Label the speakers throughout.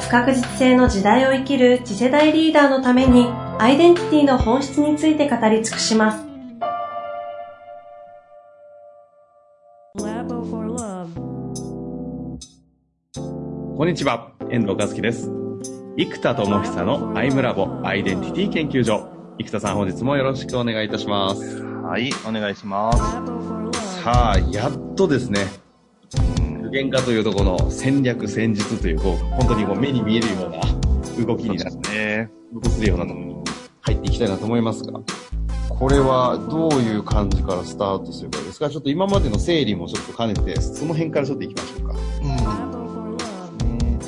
Speaker 1: 不確実性の時代を生きる次世代リーダーのためにアイデンティティの本質について語り尽くします。
Speaker 2: こんにちは、遠藤和樹です。生田智久のアイムラボアイデンティティ研究所。生田さん本日もよろしくお願いいたします。
Speaker 3: はい、お願いします。
Speaker 2: さあ、やっとですね、具現化というところの戦略、戦術という、こう、本当にこう目に見えるような動きになって、ね、動するようなのに入っていきたいなと思いますが、これはどういう感じからスタートすればいいですか？ちょっと今までの整理もちょっと兼ねて、その辺からちょっと行きましょうか。
Speaker 3: うん。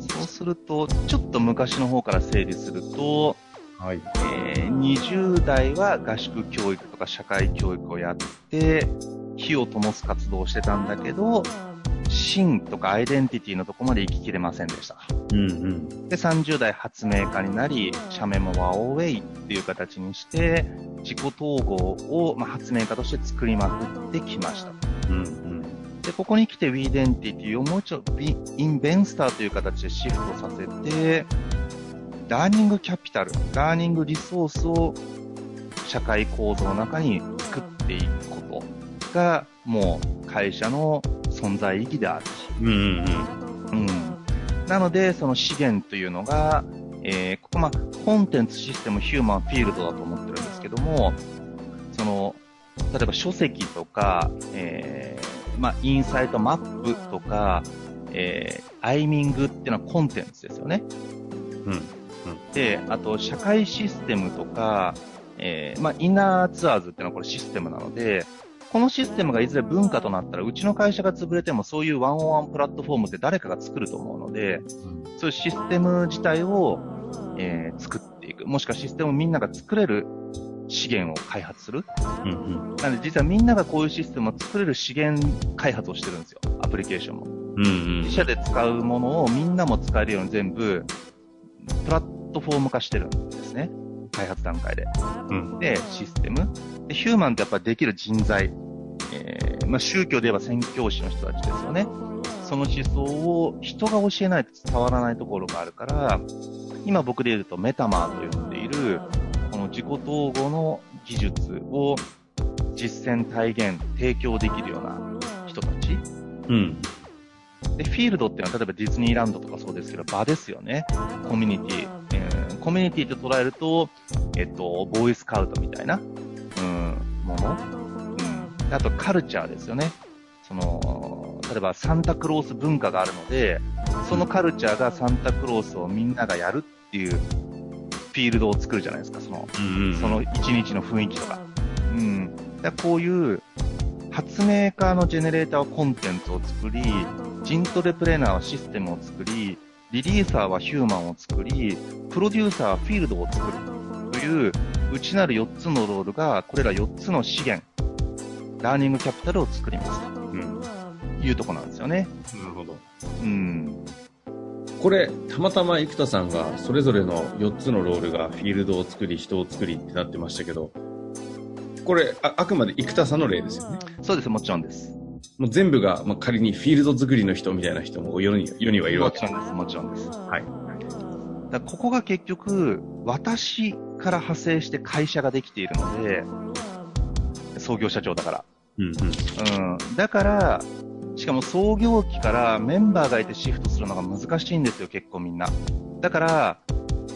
Speaker 3: そうすると、ちょっと昔の方から整理すると、はいえー、20代は合宿教育とか社会教育をやって、火を灯す活動をしてたんだけど、芯とかアイデンティティのとこまで行ききれませんでした。うんうん、で、30代発明家になり、社名もワオウェイっていう形にして、自己統合を、まあ、発明家として作りまくってきました。うんうん、で、ここに来て wedentity をもうちょっと investor という形でシフトさせて、 learning capital、learning resource を社会構造の中に作っていくが、もう会社の存在意義であると。うんうんうん。なので、その資源というのが、えー、ここまあ、コンテンツシステムヒューマンフィールドだと思ってるんですけども、その、例えば書籍とか、えー、まあ、インサイトマップとか、えー、アイミングっていうのはコンテンツですよね。うん。で、あと、社会システムとか、えー、まあ、インナーツアーズっていうのはこれシステムなので、このシステムがいずれ文化となったら、うちの会社が潰れてもそういうワンオンワンプラットフォームって誰かが作ると思うので、そういうシステム自体を、えー、作っていく。もしくはシステムをみんなが作れる資源を開発する。うんうん、なので実はみんながこういうシステムを作れる資源開発をしてるんですよ。アプリケーションも。うんうん、自社で使うものをみんなも使えるように全部、プラットフォーム化してるんですね。開発段階で。うん、で、システム。で、ヒューマンってやっぱできる人材。えー、まあ、宗教で言えば宣教師の人たちですよね。その思想を人が教えないと伝わらないところがあるから、今僕で言うとメタマーと呼んでいる、この自己統合の技術を実践体現、提供できるような人たち。うん。で、フィールドっていうのは、例えばディズニーランドとかそうですけど、場ですよね。コミュニティ。えー、コミュニティと捉えると、えっと、ボーイスカウトみたいな、うん、もの。うん。あと、カルチャーですよね。その、例えばサンタクロース文化があるので、そのカルチャーがサンタクロースをみんながやるっていうフィールドを作るじゃないですか、その、うんうん、その一日の雰囲気とか。うん。だこういう発明家のジェネレーターはコンテンツを作り、ジントレプレーナーはシステムを作り、リリーサーはヒューマンを作り、プロデューサーはフィールドを作るという、内なる4つのロールが、これら4つの資源、ラーニングキャピタルを作りますと、うん、いうとこなんですよね。
Speaker 2: なるほど。うん。これ、たまたま生田さんが、それぞれの4つのロールがフィールドを作り、人を作りってなってましたけど、これ、ああくまで生田さんの例ですよね。
Speaker 3: そうです、もちろんです。
Speaker 2: もう全部が、まあ、仮にフィールド作りの人みたいな人も世に世にはいるわけ
Speaker 3: です。もちろんです、もちろんです。はい。だここが結局、私から派生して会社ができているので、創業社長だから。うん、うん、うん。だから、しかも創業期からメンバーがいてシフトするのが難しいんですよ、結構みんな。だから、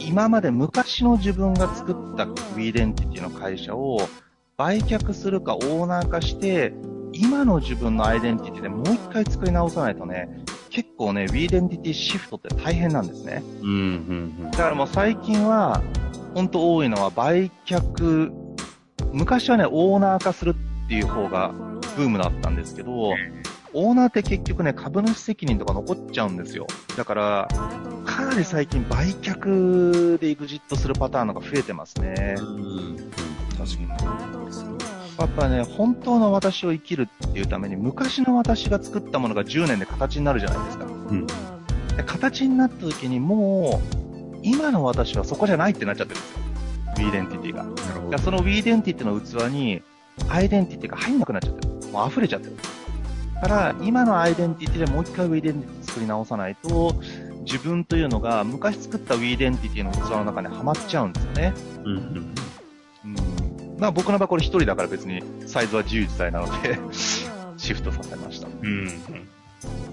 Speaker 3: 今まで昔の自分が作った wedentity の会社を売却するかオーナー化して今の自分のアイデンティティでもう一回作り直さないとね、結構ね、 wedentity shift って大変なんですね。うん、うん、だからもう最近は、本当多いのは売却、昔はね、オーナー化するっていう方がブームだったんですけど、オーナーって結局ね、株主責任とか残っちゃうんですよ。だから、かかなり最近売却でエグジットするパターンのが増えてますね。
Speaker 2: うん。うん。確かに。
Speaker 3: やっぱね、本当の私を生きるっていうために、昔の私が作ったものが10年で形になるじゃないですか。
Speaker 2: うん。
Speaker 3: で形になった時にもう、今の私はそこじゃないってなっちゃってるんですよ。 wedentity が。
Speaker 2: なるほど、
Speaker 3: いやその wedentity の器に、アイデンティティが入んなくなっちゃってる。もう溢れちゃってる。だから、今のアイデンティティでもう一回 wedentity 作り直さないと、自分というのが昔作った wedentity の器の中にはまっちゃうんですよね。
Speaker 2: うん。うん。
Speaker 3: うん。まあ僕の場合これ一人だから別にサイズは自由自在なので、シフトさせました。
Speaker 2: うん。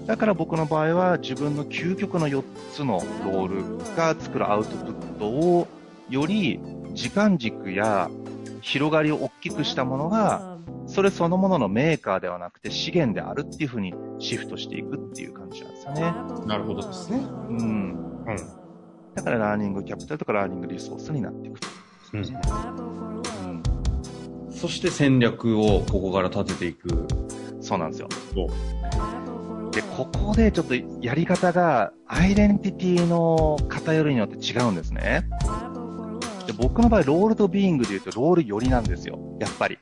Speaker 3: だから僕の場合は自分の究極の4つのロールが作るアウトプットをより時間軸や広がりを大きくしたものが、それそのもののメーカーではなくて資源であるっていう風にシフトしていくっていう感じなんですよね。
Speaker 2: なるほどですね。
Speaker 3: うん。
Speaker 2: うん。
Speaker 3: だからラーニングキャピタルとかラーニングリソースになっていくと。
Speaker 2: うん。
Speaker 3: うん。
Speaker 2: そして戦略をここから立てていく。
Speaker 3: そうなんですよ。
Speaker 2: そう。
Speaker 3: で、ここでちょっとやり方がアイデンティティの偏りによって違うんですね。で僕の場合、ロールとビーイングで言うとロール寄りなんですよ。やっぱり。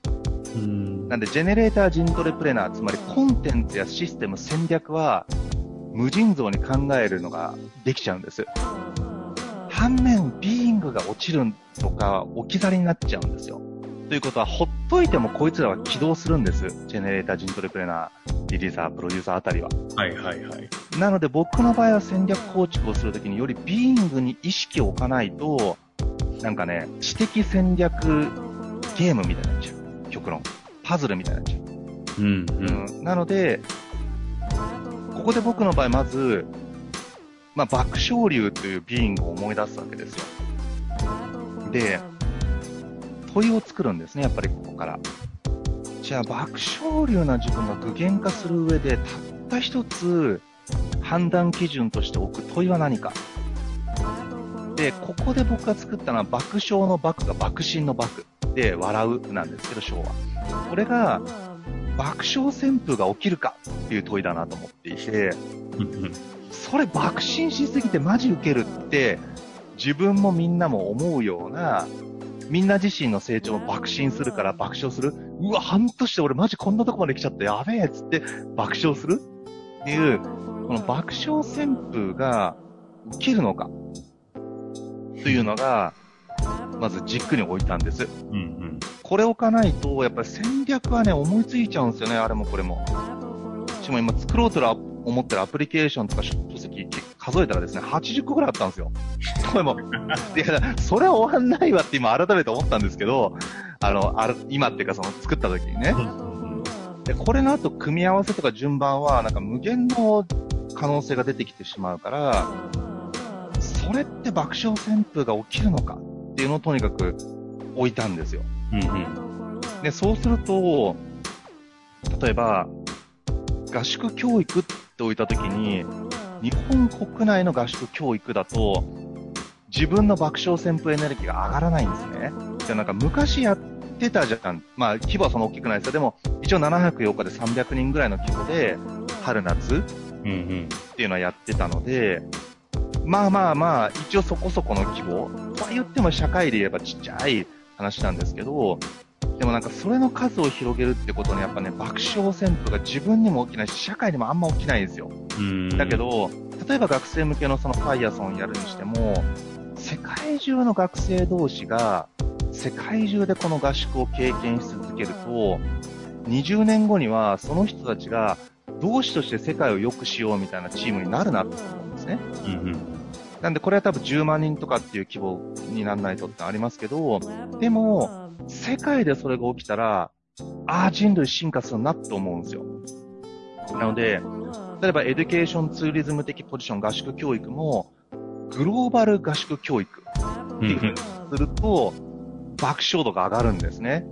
Speaker 2: うん。
Speaker 3: なんで、ジェネレーター人トレプレナー、つまりコンテンツやシステム、戦略は、無尽蔵に考えるのができちゃうんです。反面、ビーイングが落ちるとか、置き去りになっちゃうんですよ。ということは、ほっといてもこいつらは起動するんです。ジェネレーター人トレプレナー、リリーサー、プロデューサーあたりは。
Speaker 2: はいはいはい。
Speaker 3: なので僕の場合は戦略構築をするときによりビーイングに意識を置かないと、なんかね、知的戦略ゲームみたいになっちゃう。極論。パズルみたいになっちゃう。
Speaker 2: うん
Speaker 3: うん、なので、ここで僕の場合まず、まあ、爆笑流というビーイングを思い出すわけですよ。で、問いを作るんですね、やっぱりここから。じゃあ、爆笑流な自分が具現化する上で、たった一つ判断基準として置く問いは何か。で、ここで僕が作ったのは爆笑の爆が爆心の爆で笑うなんですけど、笑は。これが爆笑旋風が起きるかっていう問いだなと思っていて、それ爆心しすぎてマジウケるって、自分もみんなも思うような、みんな自身の成長を爆心するから爆笑する。うわ、半年で俺マジこんなとこまで来ちゃった、やべえっつって爆笑するっていう、この爆笑旋風が起きるのかというのが、まずじっくり置いたんです。
Speaker 2: うんうん。
Speaker 3: これ置かないと、やっぱり戦略はね、思いついちゃうんですよね、あれもこれも。しかも今作ろうと思ってるアプリケーションとか書籍数えたらですね、80個ぐらいあったんですよ。これも、いや、それは終わんないわって今改めて思ったんですけど、あの、ある今っていうかその作った時にね。で、これの後組み合わせとか順番は、なんか無限の可能性が出てきてしまうから、それって爆笑旋風が起きるのかっていうのをとにかく置いたんですよ。
Speaker 2: うんうん。
Speaker 3: で、そうすると、例えば、合宿教育って置いたときに、日本国内の合宿教育だと、自分の爆笑旋風エネルギーが上がらないんですね。じゃあなんか昔やってたじゃん。まあ規模はそんな大きくないですよ。でも一応704日で300人ぐらいの規模で、春夏。っていうのはやってたので、まあまあまあ、一応そこそこの規模。とは言っても社会で言えばちっちゃい話なんですけど、でもなんかそれの数を広げるってことにやっぱね、爆笑旋風が自分にも起きないし、社会にもあんま起きないんですよ。
Speaker 2: うん。
Speaker 3: だけ、ど、例えば学生向けのそのファイアソンやるにしても、世界中の学生同士が、世界中でこの合宿を経験し続けると、20年後にはその人たちが同志として世界を良くしようみたいなチームになるなと思うんですね。
Speaker 2: うんうん。
Speaker 3: なんでこれは多分10万人とかっていう規模にならないとってありますけど、でも、世界でそれが起きたら、ああ、人類進化するなって思うんですよ。なので、例えば education tourism 的ポジション合宿教育も、グローバル合宿教育っていうふうにすると、抽象度が上がるんですね。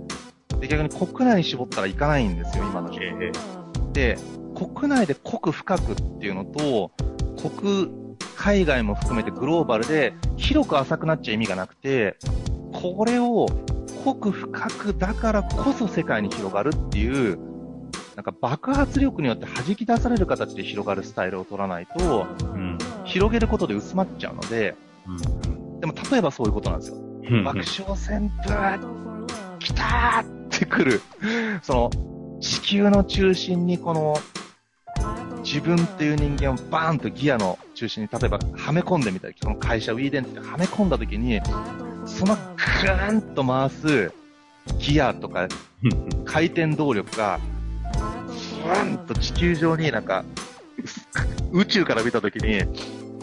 Speaker 3: で、逆に国内に絞ったらいかないんですよ、今の状況。で、国内で濃く深くっていうのと、国、海外も含めてグローバルで広く浅くなっちゃ意味がなくて、これを濃く深くだからこそ世界に広がるっていう、なんか爆発力によって弾き出される形で広がるスタイルを取らないと、
Speaker 2: うん。
Speaker 3: 広げることで薄まっちゃうので、でも例えばそういうことなんですよ。爆笑旋風、来たーってくる。その、地球の中心にこの、自分っていう人間をバーンとギアの中心に、例えばはめ込んでみたり、この会社ウィーデンってはめ込んだ時に、そのグーンと回すギアとか回転動力が、ふわんと地球上になんか、宇宙から見た時に、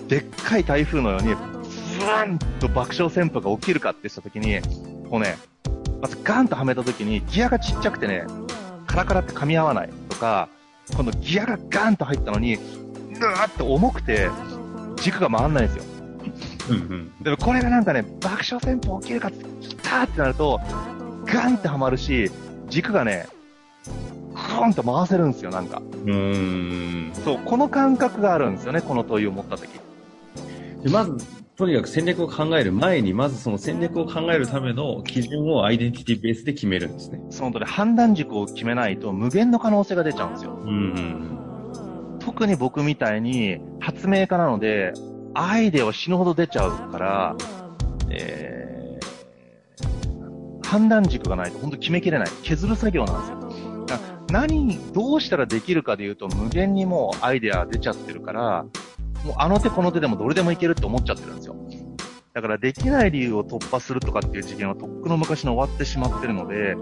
Speaker 3: でっかい台風のように、ふわんと爆笑旋風が起きるかってした時に、こうね、まずガンとはめた時にギアがちっちゃくてね、カラカラって噛み合わないとか、このギアがガンと入ったのに、ぐわーって重くて、軸が回んないんですよ。うんうん、でもこれがなんかね、爆笑旋風起きるかって、きたーってなると、ガンってはまるし、軸がね、クーンと回せるんですよ、なんか。うん。そう、この感覚があるんですよね、この問いを持った時。
Speaker 2: でまず、とにかく戦略を考える前に、まずその戦略を考えるための基準をアイデンティティベースで決めるんですね。
Speaker 3: その通り、判断軸を決めないと無限の可能性が出ちゃうんですよ。うん。特に僕みたいに発明家なので、アイデアは死ぬほど出ちゃうから、えー、判断軸がないと本当決めきれない。削る作業なんですよ。何、どうしたらできるかで言うと無限にもうアイデアが出ちゃってるから、もうあの手この手でもどれでもいけるって思っちゃってるんですよ。だからできない理由を突破するとかっていう次元はとっくの昔に終わってしまってるので、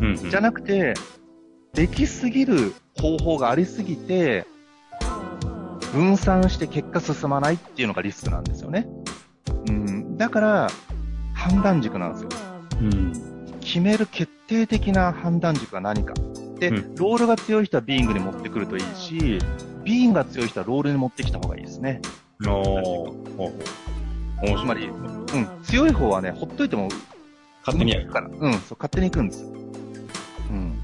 Speaker 3: うん、うん、じゃなくて、できすぎる方法がありすぎて、分散して結果進まないっていうのがリスクなんですよね。うん、だから、判断軸なんですよ。うん、決める決定的な判断軸は何か。で、うん、ロールが強い人はビーイングに持ってくるといいし、ビーイングが強い人はロールに持ってきた方がいいですね。おつまり、うん、強い方はね、ほっといても、
Speaker 2: 勝手にやる
Speaker 3: から。うん、そう、勝手に行くんです。
Speaker 2: うん。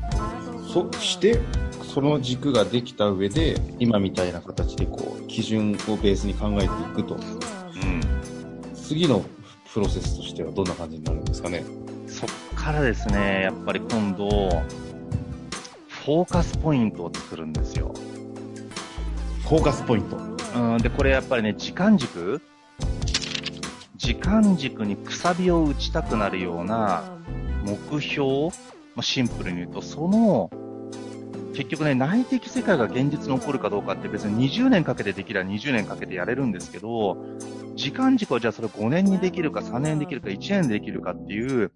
Speaker 2: そして、その軸ができた上で、今みたいな形でこう、基準をベースに考えていくと。うん。次のプロセスとしてはどんな感じになるんですかね？
Speaker 3: そっからですね、やっぱり今度、フォーカスポイントを作るんですよ。
Speaker 2: フォーカスポイント。
Speaker 3: うん、で、これやっぱりね、時間軸？時間軸にくさびを打ちたくなるような目標、まあ、シンプルに言うと、その結局ね、内的世界が現実に起こるかどうかって別に20年かけてできれば20年かけてやれるんですけど、時間軸はじゃあそれ5年にできるか3年できるか1年でできるかっていう、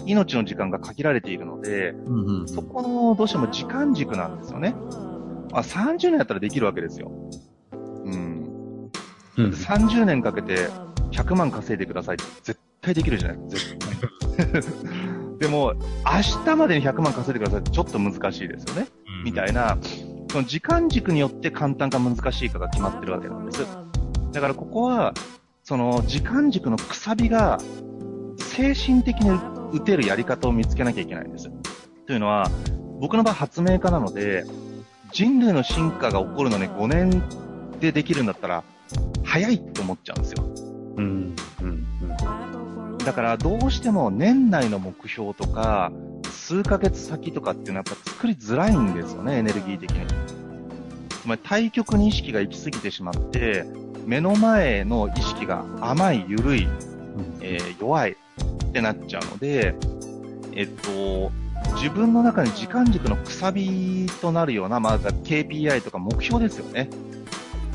Speaker 3: 命の時間が限られているので、うんうん、そこのどうしても時間軸なんですよね。まあ、30年やったらできるわけですよ。うん。うん、30年かけて100万稼いでくださいって絶対できるじゃないですか、絶対。でも、明日までに100万稼いでくださいってちょっと難しいですよね。うん、みたいな、その時間軸によって簡単か難しいかが決まってるわけなんです。だからここは、その時間軸のくさびが精神的に打てるやり方を見つけなきゃいけないんです。というのは、僕の場合発明家なので、人類の進化が起こるのに5年でできるんだったら、早いって思っちゃうんですよ。うん。うん。うんだからどうしても年内の目標とか、数ヶ月先とかっていうのはやっぱ作りづらいんですよね、エネルギー的に。つまり対極に意識が行き過ぎてしまって、目の前の意識が甘い、緩い、えー、弱いってなっちゃうので、えっと、自分の中に時間軸のくさびとなるような、まず KPI とか目標ですよね。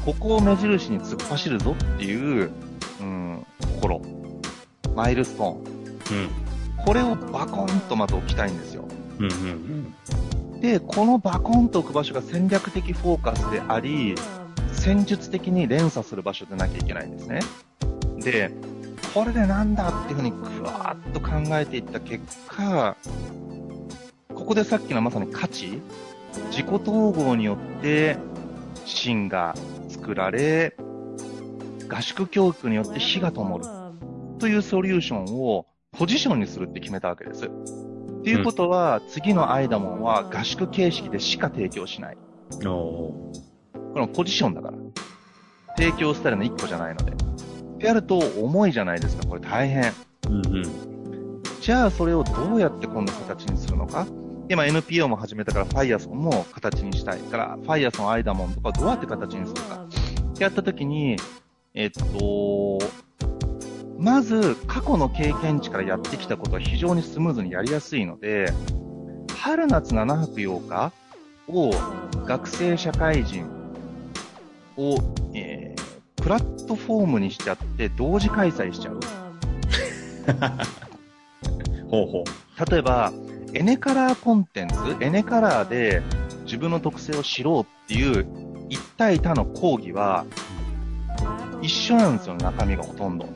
Speaker 3: ここを目印に突っ走るぞっていう、うん、ところ。マイルストーン。うん。これをバコンとまず置きたいんですよ。うんうんうん。で、このバコンと置く場所が戦略的フォーカスであり、戦術的に連鎖する場所でなきゃいけないんですね。で、これでなんだっていうふうにぐわーっと考えていった結果、ここでさっきのまさに価値、自己統合によって芯が作られ、合宿教育によって火が灯る。というソリューションをポジションにするって決めたわけです。っていうことは、うん、次のアイダモンは合宿形式でしか提供しない。このポジションだから。提供スタイルの一個じゃないので。ってやると重いじゃないですか、これ大変。うんうん、じゃあそれをどうやって今度形にするのか？今 NPO も始めたから、ファイアソンも形にしたいから、ファイアソン、アイダモンとかどうやって形にするか。ってやったときに、えっと、まず過去の経験値からやってきたことは非常にスムーズにやりやすいので、春夏7泊8日を学生社会人を、えー、プラットフォームにしちゃって同時開催しちゃう。
Speaker 2: ほうほ
Speaker 3: う。例えば、エネカラーコンテンツ、エネカラーで自分の特性を知ろうっていう一対多の講義は一緒なんですよ、中身がほとんど。っ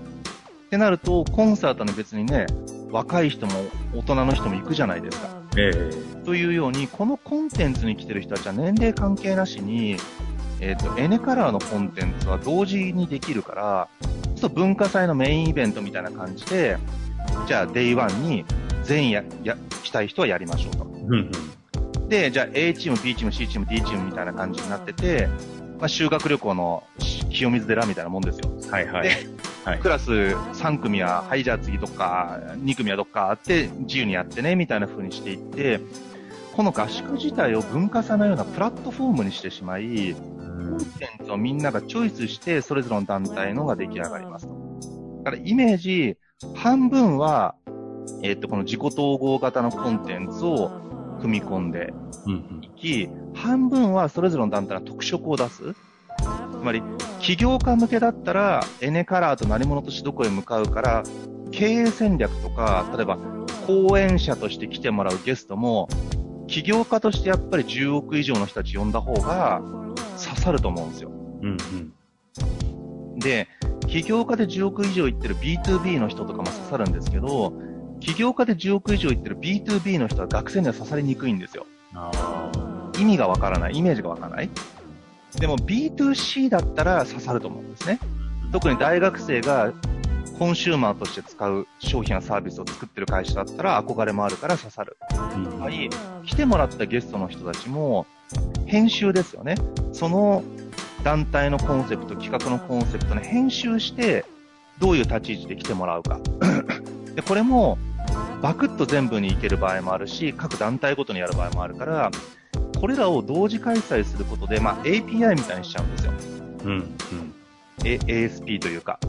Speaker 3: てなると、コンサートに別にね、若い人も大人の人も行くじゃないですか。
Speaker 2: ええ
Speaker 3: ー、というように、このコンテンツに来てる人たちは年齢関係なしに、えっ、ー、と、エネカラーのコンテンツは同時にできるから、ちょっと文化祭のメインイベントみたいな感じで、じゃあ、 day one に全員や、や、したい人はやりましょうと。
Speaker 2: うん
Speaker 3: うん、で、じゃあ A チーム、B チーム、C チーム、D チームみたいな感じになってて、まあ、修学旅行の清水寺みたいなもんですよ。
Speaker 2: はいはい。
Speaker 3: で、はい、クラス3組は、はい、じゃあ次どっか、2組はどっかって自由にやってね、みたいな風にしていって、この合宿自体を文化祭のようなプラットフォームにしてしまい、コンテンツをみんながチョイスして、それぞれの団体のが出来上がりますと。だからイメージ、半分は、えっ、と、この自己統合型のコンテンツを組み込んでいき、半分はそれぞれの団体の特色を出す。つまり、起業家向けだったら、エネカラーと何者としてどこへ向かうから、経営戦略とか、例えば、講演者として来てもらうゲストも、起業家としてやっぱり10億以上の人たち呼んだ方が刺さると思うんですよ。
Speaker 2: うん
Speaker 3: うん、で、起業家で10億以上いってる B2B の人とかも刺さるんですけど、起業家で10億以上いってる B2B の人は学生には刺さりにくいんですよ。意味がわからない、イメージがわからない。でも B2C だったら刺さると思うんですね。特に大学生がコンシューマーとして使う商品やサービスを作ってる会社だったら憧れもあるから刺さる。はい。来てもらったゲストの人たちも、編集ですよね。その団体のコンセプト、企画のコンセプトに編集して、どういう立ち位置で来てもらうか。で、これも、バクッと全部に行ける場合もあるし、各団体ごとにやる場合もあるから、これらを同時開催することで、まあ、API みたいにしちゃうんですよ。
Speaker 2: うん。うん。
Speaker 3: A、ASP というか。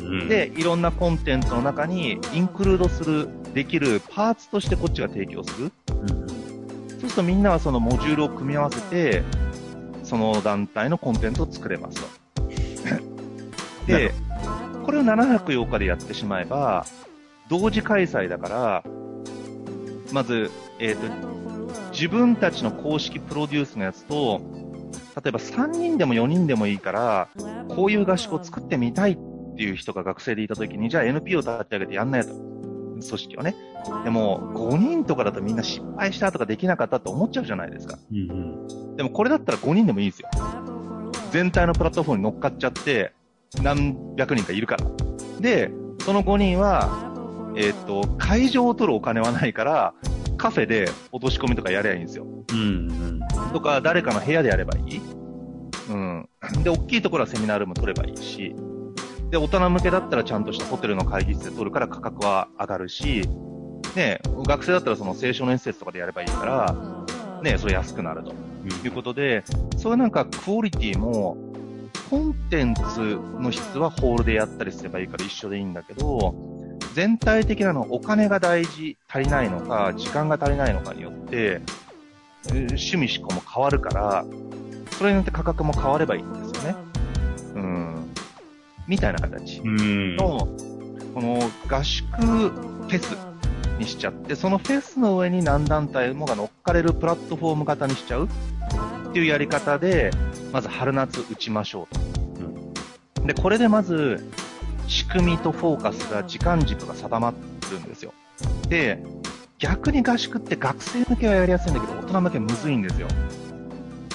Speaker 3: うん、で、いろんなコンテンツの中にインクルードする、できるパーツとしてこっちが提供する。うん、そうするとみんなはそのモジュールを組み合わせて、その団体のコンテンツを作れますと。で、これを7泊8日でやってしまえば、同時開催だから、まず、えっ、ー、と、自分たちの公式プロデュースのやつと、例えば3人でも4人でもいいから、こういう合宿を作ってみたいっていう人が学生でいたときに、じゃあ NPO を立ち上げてやんないと。組織をね。でも、5人とかだとみんな失敗したとかできなかったと思っちゃうじゃないですか。
Speaker 2: うんうん、
Speaker 3: でもこれだったら5人でもいいですよ。全体のプラットフォームに乗っかっちゃって、何百人かいるから。で、その5人は、えっ、ー、と、会場を取るお金はないから、カフェで落とし込みとかやればいいんですよ。
Speaker 2: うん、うん。
Speaker 3: とか、誰かの部屋でやればいい？うん。で、大きいところはセミナールーム取ればいいし、で、大人向けだったらちゃんとしたホテルの会議室で取るから価格は上がるし、ね、学生だったらその青少年施設とかでやればいいから、ね、それ安くなると。いうことで、そういうなんかクオリティも、コンテンツの質はホールでやったりすればいいから一緒でいいんだけど、全体的なのお金が大事、足りないのか、時間が足りないのかによって、趣味思考も変わるから、それによって価格も変わればいいんですよね。うん。みたいな形の、この合宿フェスにしちゃって、そのフェスの上に何団体もが乗っかれるプラットフォーム型にしちゃうっていうやり方で、まず春夏打ちましょうと。うん、で、これでまず、仕組みとフォーカスが時間軸が定まるんですよ。で、逆に合宿って学生向けはやりやすいんだけど、大人向けむずいんですよ。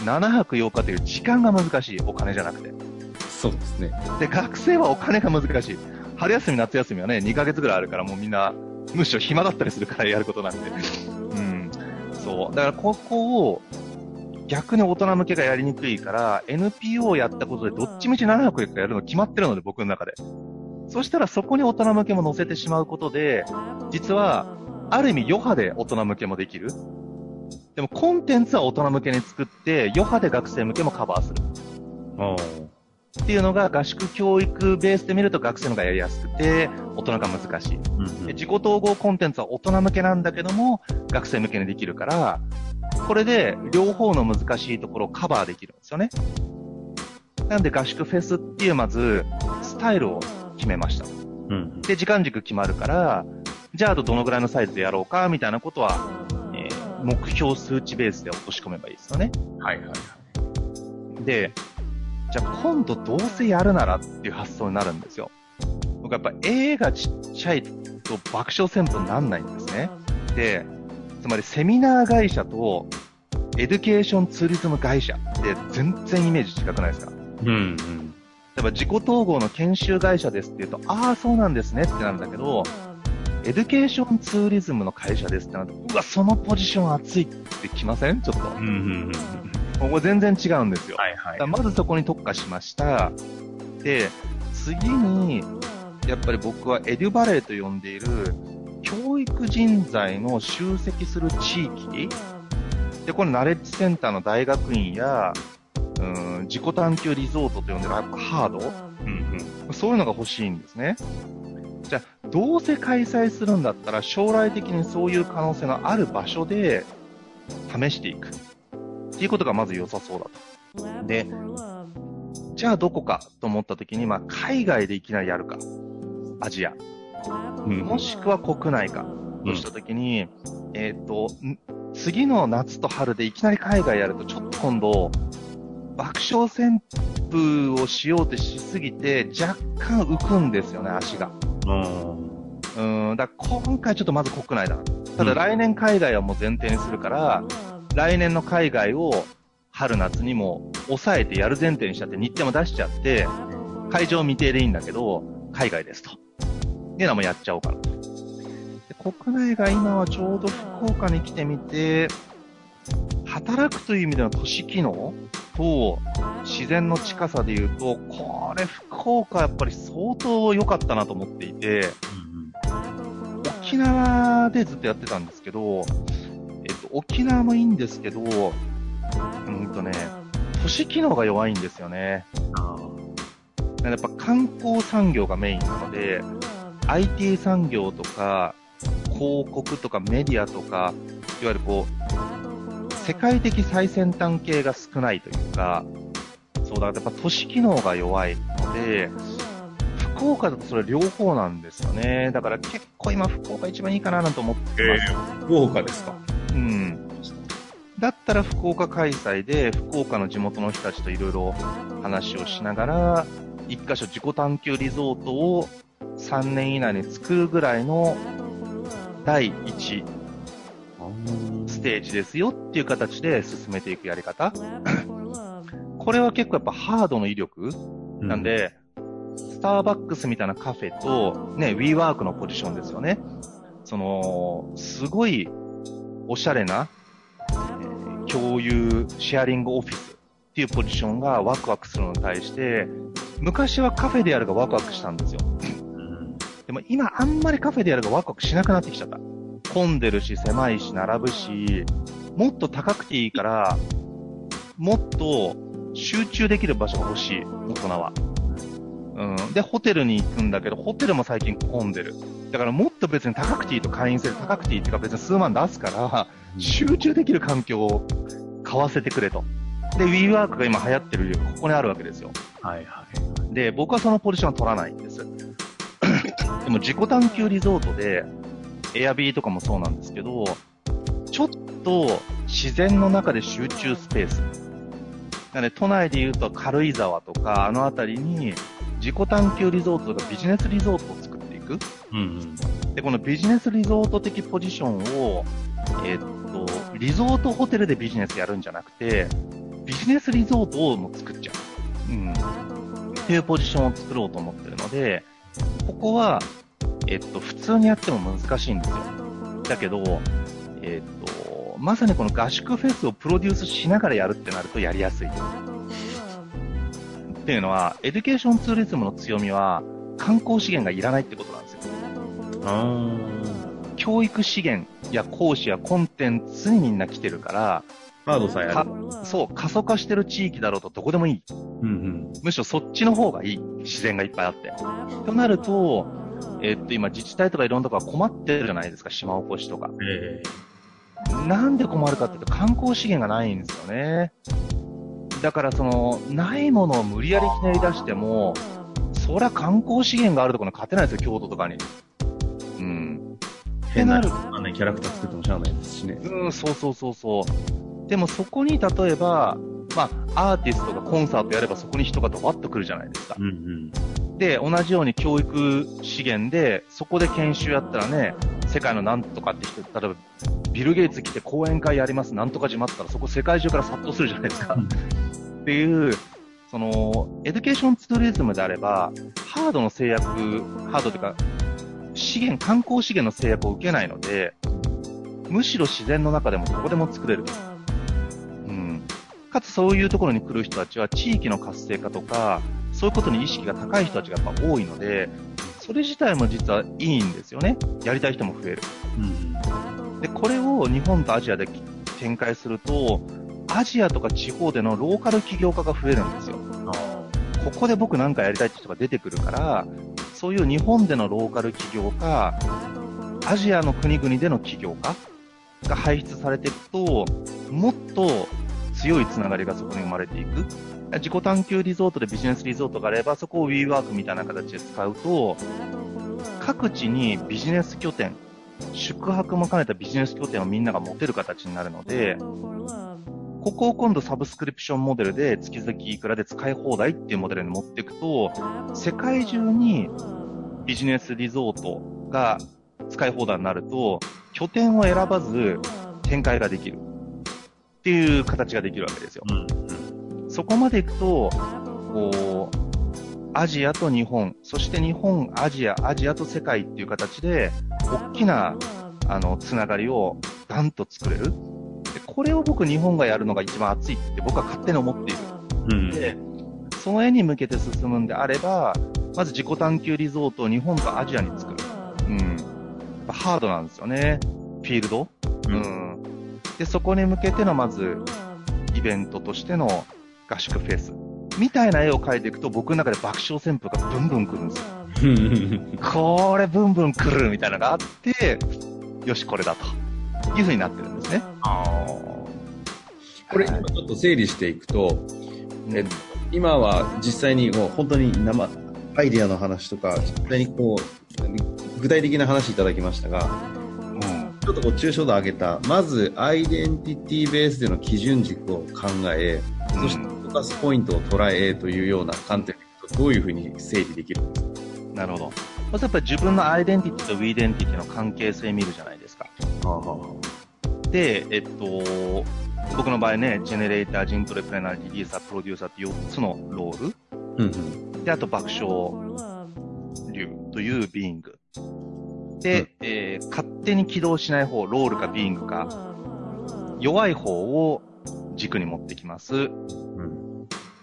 Speaker 3: 7泊8日という時間が難しい、お金じゃなくて。
Speaker 2: そうですね。
Speaker 3: で、学生はお金が難しい。春休み、夏休みはね、2ヶ月ぐらいあるからもうみんな、むしろ暇だったりするからやることなんで。うん。そう。だからここを、逆に大人向けがやりにくいから、NPO をやったことでどっちみち7泊8日やるの決まってるので、僕の中で。そしたらそこに大人向けも載せてしまうことで、実は、ある意味余波で大人向けもできる。でもコンテンツは大人向けに作って、余波で学生向けもカバーする。っていうのが合宿教育ベースで見ると学生の方がやりやすくて、大人が難しい。
Speaker 2: うん
Speaker 3: で自己統合コンテンツは大人向けなんだけども、学生向けにできるから、これで両方の難しいところをカバーできるんですよね。なんで合宿フェスっていうまず、スタイルを決めました。
Speaker 2: うん
Speaker 3: で、時間軸決まるから、じゃああとどのぐらいのサイズでやろうか、みたいなことは、えー目標数値ベースで落とし込めばいいですよね。
Speaker 2: はいはいはい。
Speaker 3: で、じゃあ今度どうせやるならっていう発想になるんですよ。僕やっぱ A がちっちゃいと爆笑戦法になんないんですね。で、つまりセミナー会社とエデュケーションツーリズム会社って全然イメージ違くないですか？
Speaker 2: うんうん。
Speaker 3: 例えば自己統合の研修会社ですって言うと、ああ、そうなんですねってなるんだけど、エデュケーションツーリズムの会社ですってなると、うわ、そのポジション熱いってきません？ちょっと。
Speaker 2: うんうんうん。
Speaker 3: ここ全然違うんですよ。
Speaker 2: はいはい。
Speaker 3: まずそこに特化しました。で、次に、やっぱり僕はエデュバレーと呼んでいる、教育人材の集積する地域。で、これナレッジセンターの大学院や、うん、自己探求リゾートと呼んでるハード
Speaker 2: うんうん。
Speaker 3: そういうのが欲しいんですね。どうせ開催するんだったら、将来的にそういう可能性のある場所で試していく。っていうことがまず良さそうだと。で、じゃあどこかと思った時に、まあ、海外でいきなりやるか。アジア。
Speaker 2: うん
Speaker 3: もしくは国内か。とした時に、えっ、と、ん次の夏と春でいきなり海外やると、ちょっと今度、爆笑旋風をしようとしすぎて、若干浮くんですよね、足が。
Speaker 2: うん。
Speaker 3: うん、だ今回ちょっとまず国内だな。ただ
Speaker 2: うん
Speaker 3: 来年海外はもう前提にするから、来年の海外を春夏にも抑えてやる前提にしちゃって日程も出しちゃって、会場未定でいいんだけど、海外ですと。っていうのはもうやっちゃおうかなと。で国内が今はちょうど福岡に来てみて、働くという意味での都市機能と自然の近さで言うと、これ福岡やっぱり相当良かったなと思っていて、沖縄でずっとやってたんですけど、えっと、沖縄もいいんですけど、うんとね、都市機能が弱いんですよね。やっぱ観光産業がメインなので、IT 産業とか、広告とかメディアとか、いわゆるこう、世界的最先端系が少ないというか、そうだ、やっぱ都市機能が弱いので、福岡だとそれ両方なんですよね。だから結構今福岡一番いいかななんて思ってます。
Speaker 2: 福岡ですか？
Speaker 3: うん。だったら福岡開催で、福岡の地元の人たちといろいろ話をしながら、一箇所自己探求リゾートを3年以内に作るぐらいの第1ステージですよっていう形で進めていくやり方。これは結構やっぱハードの威力なん、で、スターバックスみたいなカフェと、ね、WeWork のポジションですよね。その、すごい、おしゃれな、えー共有、シェアリングオフィスっていうポジションがワクワクするのに対して、昔はカフェでやるがワクワクしたんですよ。
Speaker 2: うん
Speaker 3: でも今あんまりカフェでやるがワクワクしなくなってきちゃった。混んでるし、狭いし、並ぶし、もっと高くていいから、もっと集中できる場所が欲しい、大人は。うん。で、ホテルに行くんだけど、ホテルも最近混んでる。だからもっと別に高くていいと会員制で高くていいっていうか別に数万出すから、集中できる環境を買わせてくれと。で、WeWork が今流行ってる理由がここにあるわけですよ。
Speaker 2: はいはい。
Speaker 3: で、僕はそのポジションは取らないんです。でも自己探求リゾートで、エアビーとかもそうなんですけど、ちょっと自然の中で集中スペース。なので、都内で言うと軽井沢とか、あの辺りに自己探求リゾートとかビジネスリゾートを作っていく。
Speaker 2: うん
Speaker 3: で、このビジネスリゾート的ポジションを、えーっと、リゾートホテルでビジネスやるんじゃなくて、ビジネスリゾートをもう作っちゃう。うん。っていうポジションを作ろうと思ってるので、ここは、えっと、普通にやっても難しいんですよ。だけど、えっと、まさにこの合宿フェスをプロデュースしながらやるってなるとやりやすい。っていうのは、エデュケーションツーリズムの強みは、観光資源がいらないってことなんですよ。
Speaker 2: あ
Speaker 3: 教育資源や講師やコンテンツにみんな来てるから、
Speaker 2: ハードさえあ
Speaker 3: か
Speaker 2: る。
Speaker 3: そう、過疎化してる地域だろうとどこでもいい。
Speaker 2: うん
Speaker 3: むしろそっちの方がいい。自然がいっぱいあって。となると、えっと、今自治体とかいろんなところが困ってるじゃないですか、島おこしとか。
Speaker 2: うん。え
Speaker 3: なんで困るかっていうと観光資源がないんですよね。だからその、ないものを無理やりひねり出しても、そりゃ観光資源があるところに勝てないですよ、京都とかに。うん。
Speaker 2: なる、あね、キャラクター作ってもしゃあないですしね。
Speaker 3: うん、そうそうそうそう。でもそこに例えば、まあ、アーティストがコンサートやればそこに人がドバッと来るじゃないですか。
Speaker 2: うんうん。
Speaker 3: で、同じように教育資源で、そこで研修やったらね、世界のなんとかって人、例えば、ビル・ゲイツ来て講演会やります、なんとか島って言ったら、そこ世界中から殺到するじゃないですか。
Speaker 2: うん
Speaker 3: っていう、その、エデュケーションツーリズムであれば、ハードの制約、ハードというか、資源、観光資源の制約を受けないので、むしろ自然の中でもどこでも作れる。うん。かつそういうところに来る人たちは地域の活性化とか、そういうことに意識が高い人たちがやっぱ多いので、それ自体も実はいいんですよね。やりたい人も増える。
Speaker 2: うん
Speaker 3: で、これを日本とアジアで展開すると、アジアとか地方でのローカル起業家が増えるんですよ。ここで僕なんかやりたいって人が出てくるから、そういう日本でのローカル起業家、アジアの国々での起業家が輩出されていくと、もっと強いつながりがそこに生まれていく。自己探求リゾートでビジネスリゾートがあれば、そこを WeWork みたいな形で使うと、各地にビジネス拠点、宿泊も兼ねたビジネス拠点をみんなが持てる形になるので、ここを今度サブスクリプションモデルで月々いくらで使い放題っていうモデルに持っていくと、世界中にビジネスリゾートが使い放題になると、拠点を選ばず展開ができるっていう形ができるわけですよ。
Speaker 2: うん
Speaker 3: そこまでいくと、こう、アジアと日本、そして日本、アジア、アジアと世界っていう形で、大きな、あの、つながりをガンと作れる。でこれを僕、日本がやるのが一番熱いって僕は勝手に思っている。
Speaker 2: うん。
Speaker 3: で、その絵に向けて進むんであれば、まず自己探求リゾートを日本とアジアに作る。うん。ハードなんですよね。フィールド。
Speaker 2: う。
Speaker 3: うんん。で、そこに向けてのまず、イベントとしての合宿フェス。みたいな絵を描いていくと、僕の中で爆笑旋風がブンブン来るんですよ。これブンブン来るみたいなのがあって、よし、これだと。いう風になってるんですね。
Speaker 2: これ、今ちょっと整理していくと、えっと今は実際にもう本当に生、アイディアの話とか、実際にこう、具体的な話いただきましたが、
Speaker 3: うん。
Speaker 2: ちょっとこう抽象度上げた、まずアイデンティティベースでの基準軸を考え、そしてフォーカスポイントを捉えというような観点でどういうふうに整理できる？
Speaker 3: なるほど。まずやっぱり自分のアイデンティティとウィーデンティティの関係性見るじゃないですか。で、えっと、僕の場合ね、ジェネレーター、ジントレプレナー、リリーサー、プロデューサーって4つのロール。
Speaker 2: うんうん。
Speaker 3: で、あと爆笑流というビーイング。で、
Speaker 2: うん
Speaker 3: えー勝手に起動しない方、ロールかビーイングか、弱い方を軸に持ってきます。
Speaker 2: うん。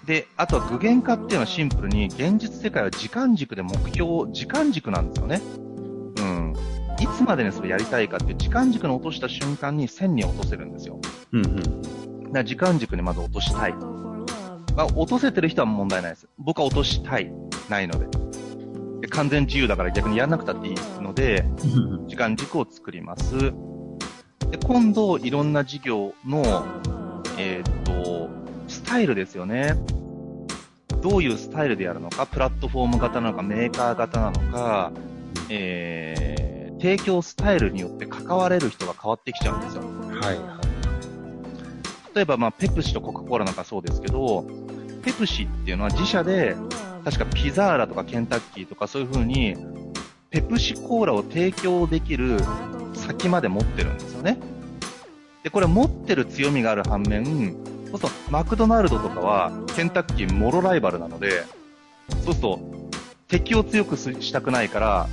Speaker 3: で、あとは具現化っていうのはシンプルに、現実世界は時間軸で目標、時間軸なんですよね。うん。いつまでにそれやりたいかっていう時間軸に落とした瞬間に線に落とせるんですよ。
Speaker 2: うんうん。
Speaker 3: だから時間軸にまず落としたい。まあ、落とせてる人は問題ないです。僕は落としたい。ないので。で完全自由だから逆にやらなくたっていいので、時間軸を作ります。で、今度、いろんな事業の、えーっと、スタイルですよね。どういうスタイルでやるのか、プラットフォーム型なのか、メーカー型なのか、えー、提供スタイルによって関われる人が変わってきちゃうんですよ。
Speaker 2: はいはい。
Speaker 3: 例えば、まあ、ペプシとコカ・コーラなんかそうですけど、ペプシっていうのは自社で、確かピザーラとかケンタッキーとかそういう風に、ペプシコーラを提供できる先まで持ってるんですよね。で、これ持ってる強みがある反面、そうすると、マクドナルドとかは、ケンタッキーもろライバルなので、そうすると、敵を強くすしたくないから、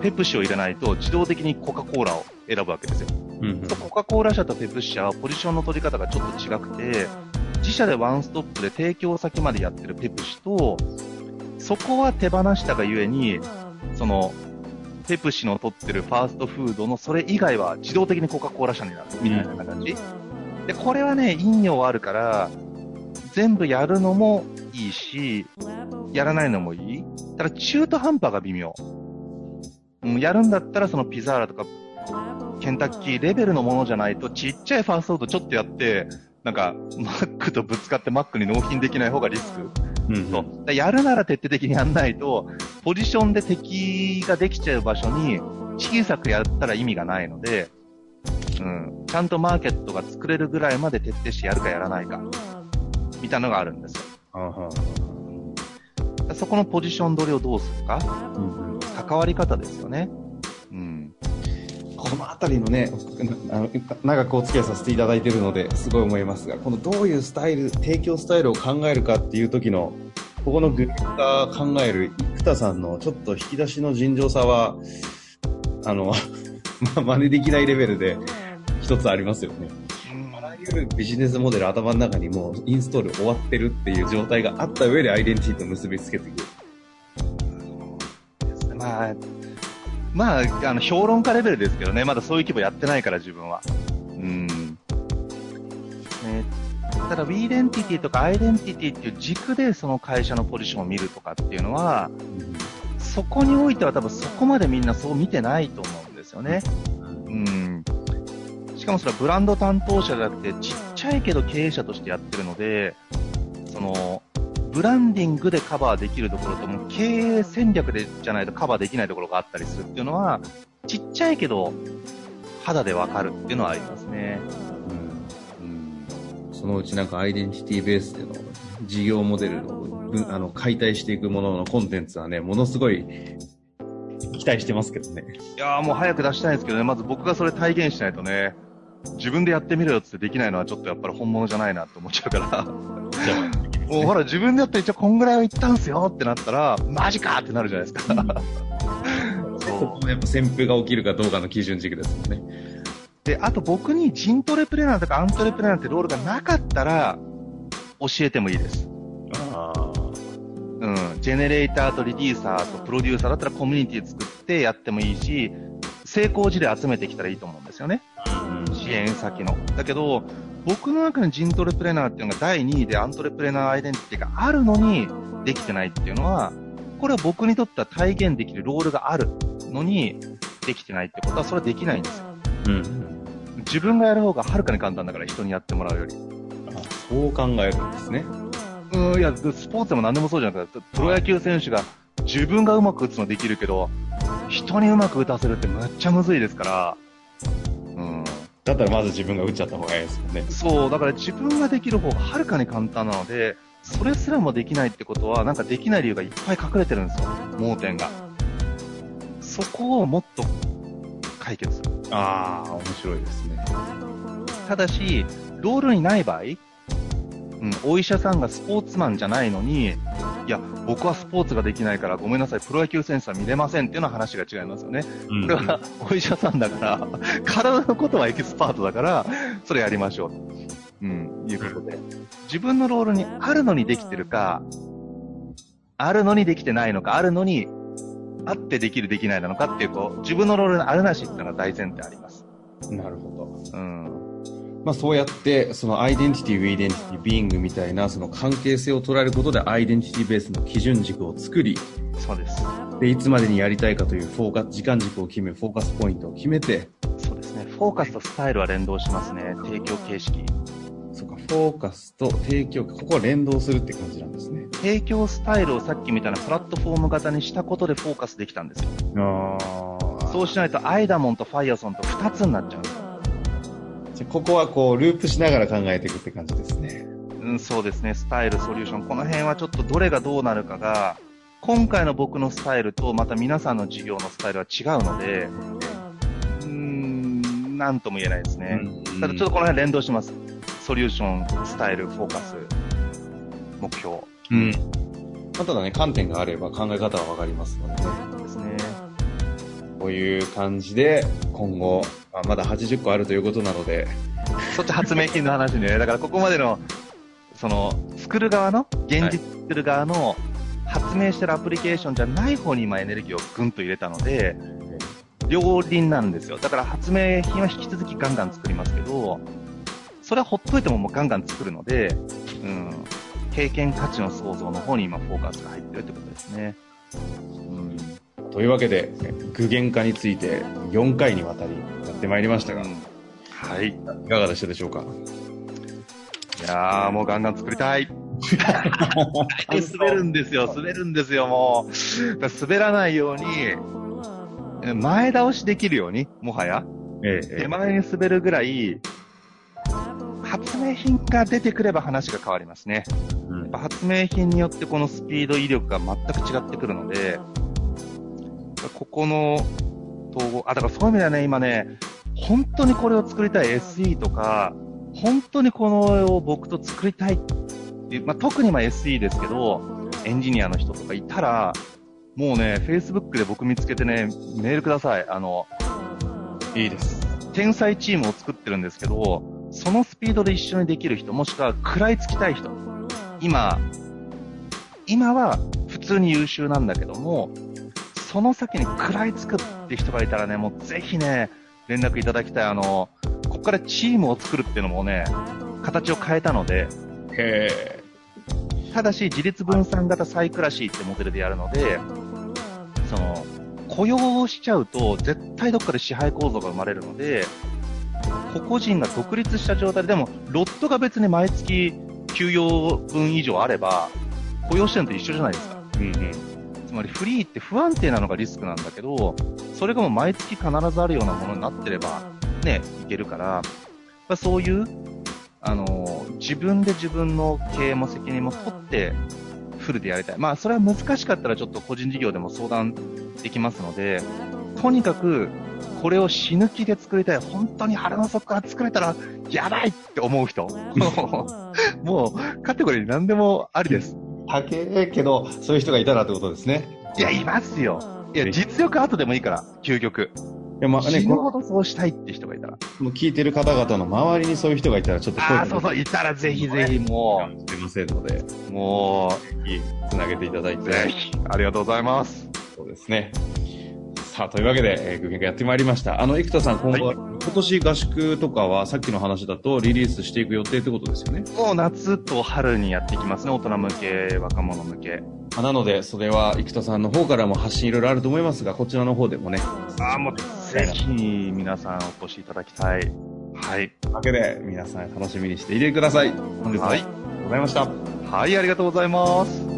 Speaker 3: ペプシを入れないと自動的にコカ・コーラを選ぶわけですよ。
Speaker 2: うんうん。
Speaker 3: コカ・コーラ社とペプシ社はポジションの取り方がちょっと違くて、自社でワンストップで提供先までやってるペプシと、そこは手放したがゆえに、その、ペプシの取ってるファーストフードのそれ以外は自動的にコカ・コーラ社になるみたいな感じ。で、これはね、陰陽あるから、全部やるのもいいし、やらないのもいい。ただ中途半端が微妙。うん、やるんだったらそのピザーラとか、ケンタッキーレベルのものじゃないと、ちっちゃいファーストフードちょっとやって、なんか、マックとぶつかってマックに納品できない方がリスク。
Speaker 2: うん
Speaker 3: そう。やるなら徹底的にやんないと、ポジションで敵ができちゃう場所に小さくやったら意味がないので、うん。ちゃんとマーケットが作れるぐらいまで徹底してやるかやらないか、みたいなのがあるんですよ。そこのポジション取りをどうするか、
Speaker 2: うんうん
Speaker 3: 関わり方ですよね。うん。
Speaker 2: このあたりのね、あの長くお付き合いさせていただいているので、すごい思いますが、このどういうスタイル、提供スタイルを考えるかっていう時の、ここのグッが考える生田さんのちょっと引き出しの尋常さは、あの、ま、真似できないレベルで一つありますよね。あらゆるビジネスモデル頭の中にもうインストール終わってるっていう状態があった上でアイデンティティと結びつけていく。
Speaker 3: まあ、まあ、あの、評論家レベルですけどね、まだそういう規模やってないから自分は。うん。ね、ただ、ウィーデンティティとかアイデンティティっていう軸でその会社のポジションを見るとかっていうのは、そこにおいては多分そこまでみんなそう見てないと思うんですよね。うん。しかもそれはブランド担当者じゃなくて、ちっちゃいけど経営者としてやってるので、その、ブランディングでカバーできるところと、もう経営戦略でじゃないとカバーできないところがあったりするっていうのは、ちっちゃいけど、肌でわかるっていうのはありますね。
Speaker 2: そのうちなんかアイデンティティベースでの事業モデルの分あの解体していくもののコンテンツはね、ものすごい期待してますけどね。
Speaker 3: いやーもう早く出したいんですけどね、まず僕がそれ体現しないとね、自分でやってみろよってできないのはちょっとやっぱり本物じゃないなって思っちゃうから。もうほら、自分でやって一応こんぐらいは言ったんすよってなったら、マジかってなるじゃないですか。
Speaker 2: そこもやっぱ旋風が起きるかどうかの基準軸ですもんね。
Speaker 3: で、あと僕にジントレプレナーとかアントレプレナーってロールがなかったら、教えてもいいです。
Speaker 2: あ
Speaker 3: うん。ジェネレーターとリデューサーとプロデューサーだったらコミュニティ作ってやってもいいし、成功事例集めてきたらいいと思うんですよね。支援先の。だけど、僕の中にジントレプレナーっていうのが第2位でアントレプレナーアイデンティティがあるのにできてないっていうのは、これは僕にとっては体現できるロールがあるのにできてないってことはそれはできないんですよ。
Speaker 2: うん。
Speaker 3: 自分がやる方がはるかに簡単だから人にやってもらうより。
Speaker 2: あそう考えるんですね。
Speaker 3: うん、いや、スポーツでも何でもそうじゃなくて、プロ野球選手が自分がうまく打つのできるけど、人にうまく打たせるってむっちゃむずいですから、うん。
Speaker 2: だったらまず自分が打っちゃった方がいいですもんね。
Speaker 3: そう、だから自分ができる方がはるかに簡単なので、それすらもできないってことは、なんかできない理由がいっぱい隠れてるんですよ、盲点が。そこをもっと解決する。
Speaker 2: ああ、面白いですね。
Speaker 3: ただし、ロールにない場合、うん、お医者さんがスポーツマンじゃないのに、いや、僕はスポーツができないからごめんなさい、プロ野球選手は見れませんっていうのは話が違いますよね。
Speaker 2: うん
Speaker 3: これはお医者さんだから、体のことはエキスパートだから、それやりましょう。うん、いうことで。自分のロールにあるのにできてるか、あるのにできてないのか、あるのにあってできるできないなのかっていう、こう、自分のロールのあるなしっていうのが大前提あります。
Speaker 2: なるほど。
Speaker 3: うん。
Speaker 2: まあそうやって、そのアイデンティティ、ウィーデンティティ、 being みたいな、その関係性を捉えることでアイデンティティベースの基準軸を作り、
Speaker 3: そうです。
Speaker 2: で、いつまでにやりたいかというフォーカス、時間軸を決め、フォーカスポイントを決めて、
Speaker 3: そうですね。フォーカスとスタイルは連動しますね。提供形式。
Speaker 2: そうか、フォーカスと提供、ここは連動するって感じなんですね。
Speaker 3: 提供スタイルをさっきみたいなプラットフォーム型にしたことでフォーカスできたんですよ。
Speaker 2: ああ。
Speaker 3: そうしないとアイダモンとファイアソンと2つになっちゃうんですよ。
Speaker 2: じゃあここはこう、ループしながら考えていくって感じですね。
Speaker 3: うん、そうですね。スタイル、ソリューション。この辺はちょっとどれがどうなるかが、今回の僕のスタイルとまた皆さんの事業のスタイルは違うので、うーん、なんとも言えないですね。ただちょっとこの辺連動します。ソリューション、スタイル、フォーカス、目標
Speaker 2: うん。まあ、ただね、観点があれば考え方はわかりますのでね。
Speaker 3: ですね。
Speaker 2: こういう感じで、今後、まあ、まだ80個あるということなので、
Speaker 3: そっち発明品の話ね。だからここまでの、その、作る側の、現実作る側の、発明してるアプリケーションじゃない方に今エネルギーをぐんと入れたので、両輪なんですよ。だから発明品は引き続きガンガン作りますけど、それはほっといてももうガンガン作るので、うん、経験価値の創造の方に今フォーカスが入ってるってことですね。
Speaker 2: うん、というわけで、具現化について4回にわたりやってまいりましたが、うん、
Speaker 3: はい。い
Speaker 2: かがでしたでしょうか？
Speaker 3: いやー、もうガンガン作りたい。滑るんですよ、滑るんですよ、もう。滑らないように、前倒しできるように、もはや。ええ、手前に滑るぐらい、発明品が出てくれば話が変わりますね。うん、発明品によってこのスピード、威力が全く違ってくるので、ここの統合、あ、だからそういう意味ではね、今ね、本当にこれを作りたい SE とか、本当にこのを僕と作りたいっていう、まあ、特にまあ SE ですけど、エンジニアの人とかいたら、もうね、Facebook で僕見つけてね、メールください。あの、いいです。天才チームを作ってるんですけど、そのスピードで一緒にできる人、もしくは食らいつきたい人。今、今は普通に優秀なんだけども、その先に食らいつくって人がいたらね、もうぜひね、連絡いただきたい。あの、ここからチームを作るっていうのもね、形を変えたので、へただし、自立分散型サイクラシーってモデルでやるので、その、雇用をしちゃうと、絶対どっかで支配構造が生まれるので、個々人が独立した状態で、でも、ロットが別に毎月給与分以上あれば、雇用してるのと一緒じゃないですか。うんうん。つまりフリーって不安定なのがリスクなんだけど、それがもう毎月必ずあるようなものになってれば、ね、いけるから、まそういう、あの、自分で自分の経営も責任も取って、フルでやりたい。まあ、それは難しかったらちょっと個人事業でも相談できますので、とにかく、これを死ぬ気で作りたい。本当に腹の底から作れたら、やばいって思う人。もう、カテゴリー何でもありです。
Speaker 2: 高えけど、そういう人がいたらってことですね。
Speaker 3: いや、いますよ。いや、実力後でもいいから、究極。いや、まあね、死ぬほどそうしたいって人がいたら。
Speaker 2: もう聞いてる方々の周りにそういう人がいたら、ちょっと
Speaker 3: ああ、そうそう、いたらぜひぜひも
Speaker 2: う。すいませんので。
Speaker 3: も
Speaker 2: う、ぜひ、つなげていただいて。
Speaker 3: ぜひ、ありがとうございます。
Speaker 2: そうですね。さあ、というわけで、えー、具現化やってまいりました。あの、生田さん、今後、はい、今年合宿とかは、さっきの話だとリリースしていく予定ってことですよね？
Speaker 3: もう夏と春にやっていきますね。大人向け、若者向け。
Speaker 2: なので、それは生田さんの方からも発信いろいろあると思いますが、こちらの方でもね。
Speaker 3: ああ、もう、ぜひ、皆さんお越しいただきたい。はい。
Speaker 2: というわけで、皆さん楽しみにしていてください。本日は、はい、ありがとうございました。
Speaker 3: はい、ありがとうございます。